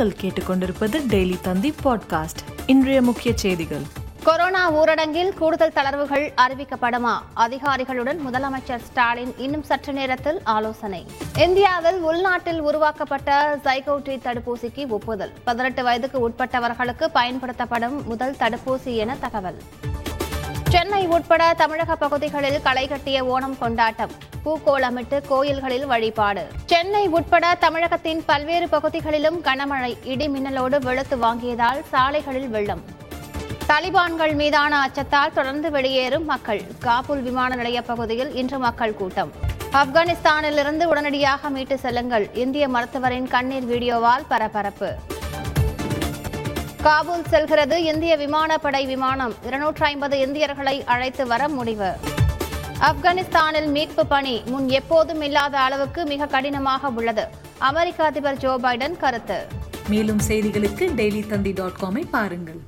நீங்கள் கேட்டுக்கொண்டிருப்பது டெய்லி தந்தி பாட்காஸ்ட். இன்றைய முக்கிய செய்திகள். கொரோனா ஊரடங்கில் கூடுதல் தளர்வுகள் அறிவிக்கப்படுமா? அதிகாரிகளுடன் முதலமைச்சர் ஸ்டாலின் இன்னும் சற்று நேரத்தில் ஆலோசனை. இந்தியாவில் உள்நாட்டில் உருவாக்கப்பட்ட சைகோட்டி தடுப்பூசிக்கு ஒப்புதல். பதினெட்டு வயதுக்கு உட்பட்டவர்களுக்கு பயன்படுத்தப்படும் முதல் தடுப்பூசி என தகவல். சென்னை உட்பட தமிழக பகுதிகளில் களை கட்டிய ஓணம் கொண்டாட்டம். பூக்கோளமிட்டு கோயில்களில் வழிபாடு. சென்னை உட்பட தமிழகத்தின் பல்வேறு பகுதிகளிலும் கனமழை இடி மின்னலோடு வெளுத்து வாங்கியதால் சாலைகளில் வெள்ளம். தலிபான்கள் மீதான அச்சத்தால் தொடர்ந்து வெளியேறும் மக்கள். காபூல் விமான நிலைய பகுதியில் இன்று மக்கள் கூட்டம். ஆப்கானிஸ்தானிலிருந்து உடனடியாக மீட்டு செல்லுங்கள். இந்திய மருத்துவரின் கண்ணீர் வீடியோவால் பரபரப்பு. காபூல் செல்கிறது. இந்திய விமானப்படை விமானம் இருநூற்றி ஐம்பது இந்தியர்களை அழைத்து வர முடிவு. ஆப்கானிஸ்தானில் மீட்பு பணி முன் எப்போதும் இல்லாத அளவுக்கு மிக கடினமாக உள்ளது. அமெரிக்க அதிபர் ஜோ பைடன் கருத்து. மேலும் செய்திகளுக்கு டெய்லி தந்தி டாட் காமை பாருங்கள்.